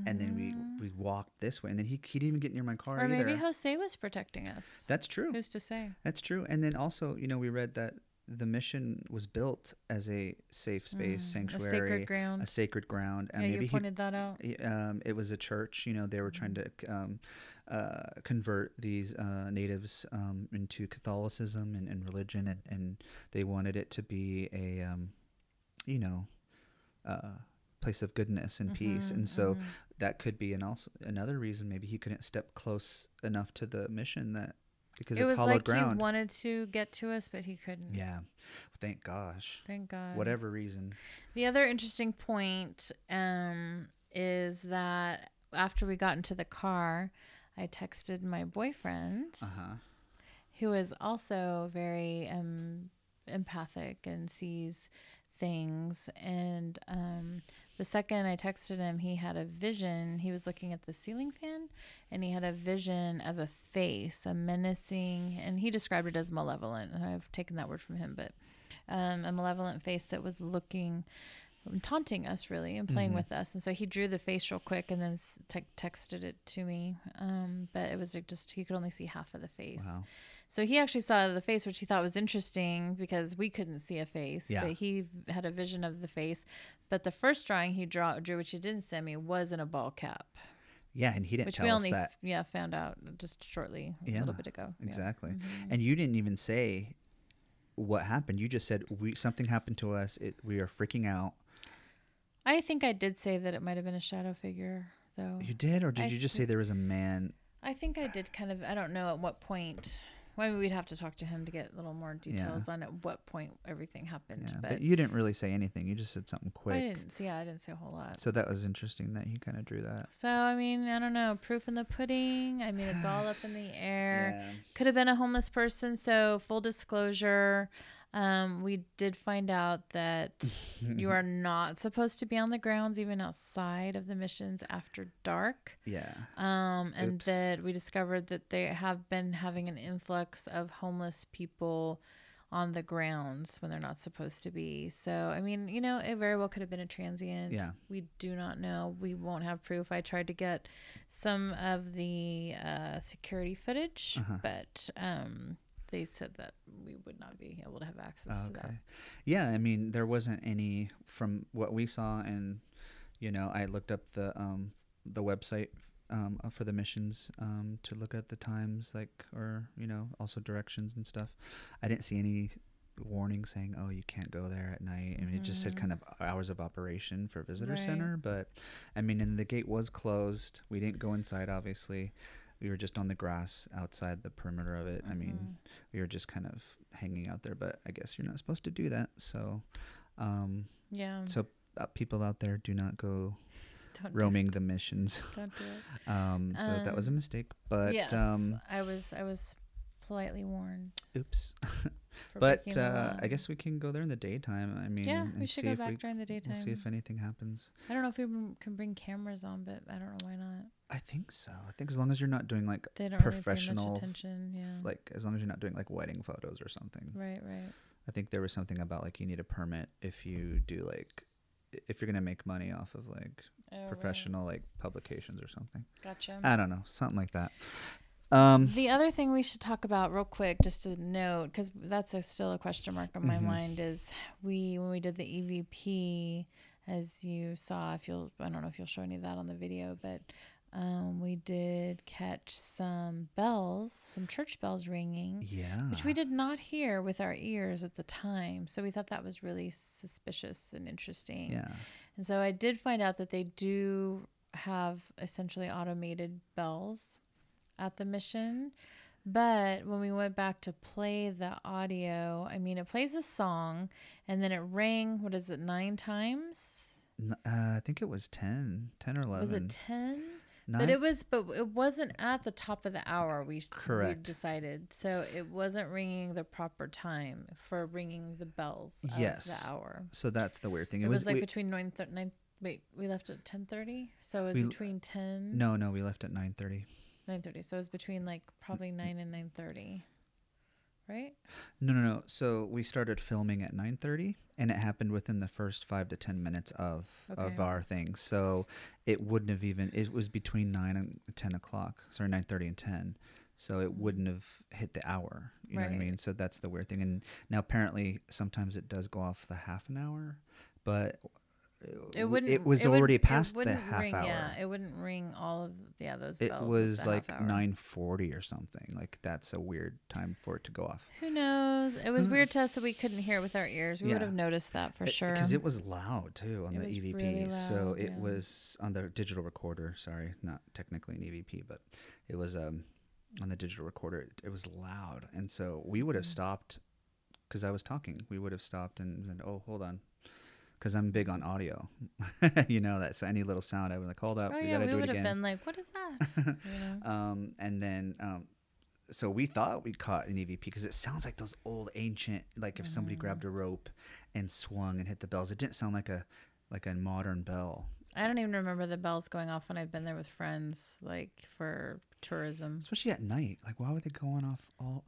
and then we we walked this way, and then he he didn't even get near my car Mm-hmm. Or either. maybe Jose was protecting us. That's true. Who's to say? That's true. And then also, you know, we read that the mission was built as a safe space, Mm, sanctuary, a sacred ground. a sacred ground, and yeah, maybe you he pointed that out. um, it was a church. You know, they were trying Mm-hmm. to um, uh, convert these uh, natives um, into Catholicism and, and religion, and, and they wanted it to be a, um, you know, uh, place of goodness and peace. Mhm, And so mhm. that could be an also another reason maybe he couldn't step close enough to the mission that because it it's was hollowed like ground. he wanted to get to us, but he couldn't. yeah, thank gosh. Thank God. Whatever reason. The other interesting point um, is that after we got into the car, I texted my boyfriend, Uh huh. who is also very um, empathic and sees things. And um, the second I texted him, he had a vision. He was looking at the ceiling fan and he had a vision of a face, a menacing, and he described it as malevolent. I've taken that word from him, but um, a malevolent face that was looking taunting us really and playing Mhm. with us and so he drew the face real quick and then te- texted it to me um, but it was just he could only see half of the face Wow. So he actually saw the face which he thought was interesting because we couldn't see a face Yeah. but he had a vision of the face but the first drawing he draw, drew which he didn't send me was in a ball cap Yeah, and he didn't which tell we us only that yeah found out just shortly a Yeah, little bit ago Yeah. exactly. Mhm. And you didn't even say what happened. You just said we something happened to us. It, we are freaking out. i think i did say that it might have been a shadow figure though You did, or did I you just say there was a man? I think I did kind of. I don't know at what point. Well, I mean, we'd have to talk to him to get a little more details on at what point everything happened. Yeah, but but you didn't really say anything. You just said something quick. I didn't. Yeah, I didn't say a whole lot. So that was interesting that he kind of drew that. So I mean, I don't know. Proof in the pudding. I mean, it's all up in the air. Yeah. Could have been a homeless person. So full disclosure, um, we did find out that you are not supposed to be on the grounds, even outside of the missions after dark. Yeah. um, and Oops. that we discovered that they have been having an influx of homeless people on the grounds when they're not supposed to be. So, I mean, you know, it very well could have been a transient. Yeah. We do not know. We won't have proof. I tried to get some of the uh, security footage, Uh-huh. but um, they said that we would not be able to have access to that. Okay. Yeah, I mean, there wasn't any from what we saw, and you know, I looked up the um the website um uh, for the missions um to look at the times, like or you know, also directions and stuff. I didn't see any warning saying, "Oh, you can't go there at night." I mean, it just said Mhm. kind of hours of operation for visitor Right. center, but I mean, and the gate was closed. We didn't go inside, obviously. We were just on the grass outside the perimeter of it. I mean, Mhm. we were just kind of hanging out there but i guess you're not supposed to do that so um yeah. so uh, people out there do not go don't do roaming the missions. Don't do it. um so that was a Um, mistake but yes, um I was. I was politely warned. oops but uh i guess we can go there in the daytime i mean yeah, we should go back we, during the daytime. we'll see if anything happens I don't know if we can bring cameras on, but I don't know why not. I think so i think as long as you're not doing like They don't really pay Professional much attention. Yeah. like as long as you're not doing like wedding photos or something right, right. i think there was something about like you need a permit if you do like if you're gonna make money off of like Oh, right. professional like publications or something. Gotcha. I don't know, something like that. Um, the other thing we should talk about real quick, just to note, because that's a, still a question mark on my Mhm. mind, is we when we did the EVP, as you saw, if you'll, I don't know if you'll show any of that on the video, but um, we did catch some bells, some church bells ringing. yeah, which we did not hear with our ears at the time. So we thought that was really suspicious and interesting. Yeah, And so I did find out that they do have essentially automated bells at the mission. But when we went back to play the audio, I mean, it plays a song and then it rang, what is it, nine times? Uh, I think it was 10, 10 or eleven. Was it 10? Nine? But it was, but it wasn't at the top of the hour. We we decided, so it wasn't ringing the proper time for ringing the bells of Yes. the hour. so that's the weird thing. It, was, like we- between nine, thir- nine. Wait, we left at ten thirty, so it was We- between ten no, no, we left at nine thirty. nine thirty. So it was between like probably nine and nine thirty, right? No, no, no. So we started filming at nine thirty, and it happened within the first five to ten minutes of of our thing. So it wouldn't have even. It was between nine and ten o'clock. Sorry, nine thirty and ten. so it wouldn't have hit the hour. You know what I mean? So that's the weird thing. And now apparently sometimes it does go off the half an hour, but It wouldn't. It was it already it past the half ring, hour. Yeah, it wouldn't ring all of yeah those. it was like 9:40 or something. Like that's a weird time for it to go off. Who knows? It was weird to us that we couldn't hear it with our ears. We would have noticed that for sure. Because it was loud too on It the EVP. really so it yeah. was on the digital recorder. Sorry, not technically an EVP, but it was um on the digital recorder. It, it was loud, and so we would have Mm. stopped because I was talking. We would have stopped and said, "Oh, hold on." Because I'm big on audio, you know that. So any little sound, I was like, "Hold up, oh we yeah, gotta we do it would have again." been like, "What is that?" you know? um, and then um, so we thought we'd caught an EVP because it sounds like those old ancient, like if somebody Mm. grabbed a rope and swung and hit the bells. It didn't sound like a like a modern bell, I don't even remember the bells going off when I've been there with friends, like for tourism. especially at night. Like why would they go on off all?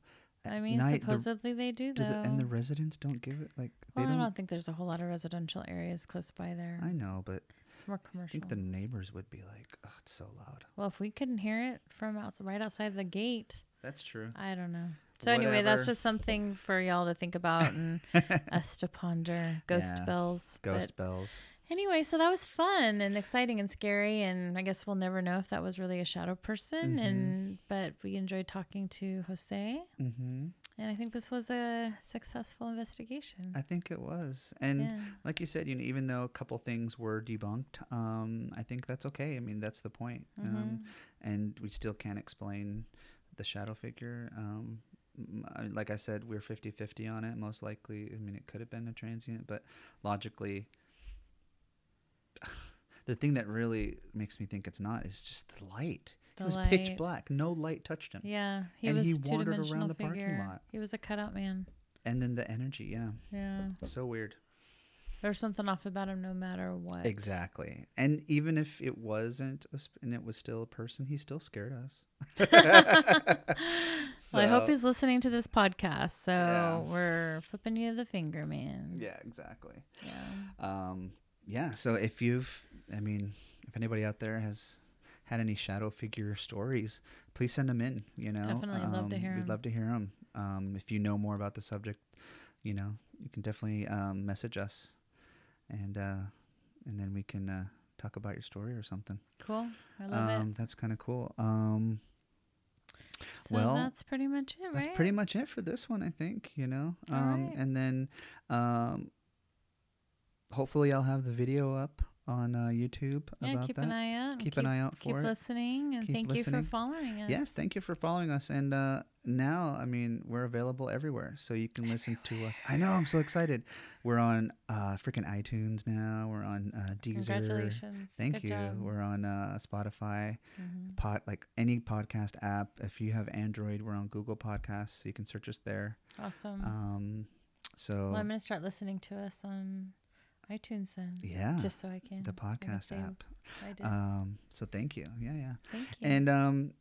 At I mean, night, the- supposedly they do do though. the, and the residents don't give it like they well, I don't. I don't think there's a whole lot of residential areas close by there. I know, but it's more commercial. I think the neighbors would be like, "Oh, it's so loud." Well, if we couldn't hear it from outside, right outside the gate, That's true. I don't know. So anyway, that's just something for y'all to think about and us to ponder. Ghost Yeah. bells. but- Ghost bells. Anyway, so that was fun and exciting and scary, and I guess we'll never know if that was really a shadow person. Mhm. And but we enjoyed talking to Jose, Mm-hmm. and I think this was a successful investigation. I think it was, and yeah, like you said, you know, even though a couple things were debunked, um, I think that's okay. I mean, that's the point. Um, Mhm. and we still can't explain the shadow figure. Um, like I said, we're 50 50 on it. Most likely, I mean, it could have been a transient, but logically, the thing that really makes me think it's not is just the light. The it was pitch black. No light touched him. yeah. He And was he wandered around the parking lot. He was a cutout man. And then the energy, yeah. Yeah, So weird. there's something off about him, no matter what. Exactly. And even if it wasn't, a sp- and it was still a person, he still scared us. Well, I hope he's listening to this podcast. So Yeah. we're flipping you the finger, man. Yeah, exactly. Yeah. Um, yeah. So if you've, I mean, if anybody out there has had any shadow figure stories, please send them in. You know, Definitely love to Um, hear We'd 'em. love to hear them. Um, if you know more about the subject, you know, you can definitely um, message us, and uh, and then we can uh, talk about your story or something. Cool. I love Um, it. that's kind of cool. Um, So well, that's pretty much it, right? that's pretty much it for this one, I think. You know, um, right. and then um, hopefully I'll have the video up on uh, YouTube yeah, about keep that. an eye out. keep, an eye out Keep for it. listening, and Keep thank listening. you for following us. Yes, thank you for following us. And uh, now, I mean, we're available everywhere, so you can listen to us. I know, I'm so excited. We're on uh, freaking iTunes now. We're on uh, Deezer. Congratulations. Thank Good you. job. We're on uh, Spotify, Mhm. pod like any podcast app. If you have Android, we're on Google Podcasts, so you can search us there. Awesome. Um, so well, I'm gonna start listening to us on iTunes then. yeah, Just so I can. the podcast app. I did. Um, so thank you. Yeah, yeah. thank you. And um,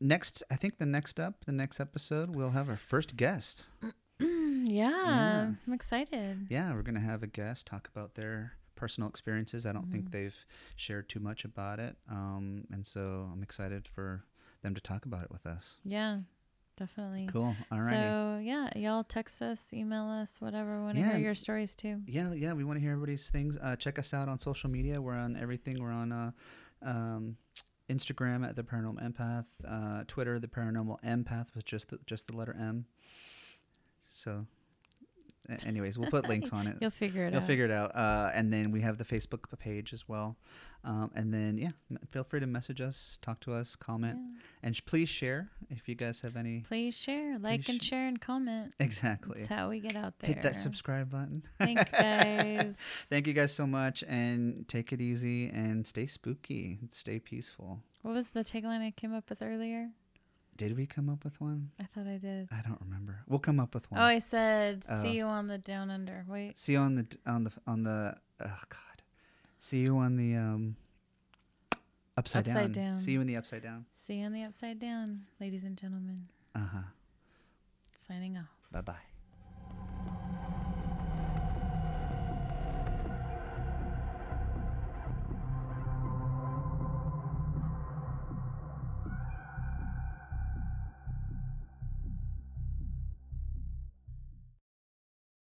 next, I think the next up, the next episode, we'll have our first guest. yeah, yeah. I'm excited. Yeah, we're gonna have a guest talk about their personal experiences. I don't think Mhm. they've shared too much about it, um, and so I'm excited for them to talk about it with us. Yeah, definitely. Cool. All right. So yeah, y'all text us, email us, whatever. We want to Yeah. hear your stories too. yeah, yeah, we want to hear everybody's things. Uh, check us out on social media. We're on everything. We're on uh, um, Instagram at the Paranormal Empath, uh, Twitter the Paranormal Empath with just the, just the letter M. So, anyways, we'll put links on it. You'll figure it out. You'll out. figure it out. Uh, and then we have the Facebook page as well. Um, and then yeah, m- feel free to message us, talk to us, comment, Yeah. and sh- please share if you guys have any. Please share, like, and sh- share, and comment. Exactly. That's how we get out there. Hit that subscribe button. Thanks, guys. Thank you guys so much, and take it easy and stay spooky, and stay peaceful. what was the tagline I came up with earlier? Did we come up with one? I thought I did. I don't remember. We'll come up with one. Oh, I said, Oh. "See you on the down under." Wait. See you on the on the on the. Oh God. See you on the um. Upside, Upside down. down. See you in the upside down. See you on the upside down, ladies and gentlemen. Uh huh. Signing off. Bye bye.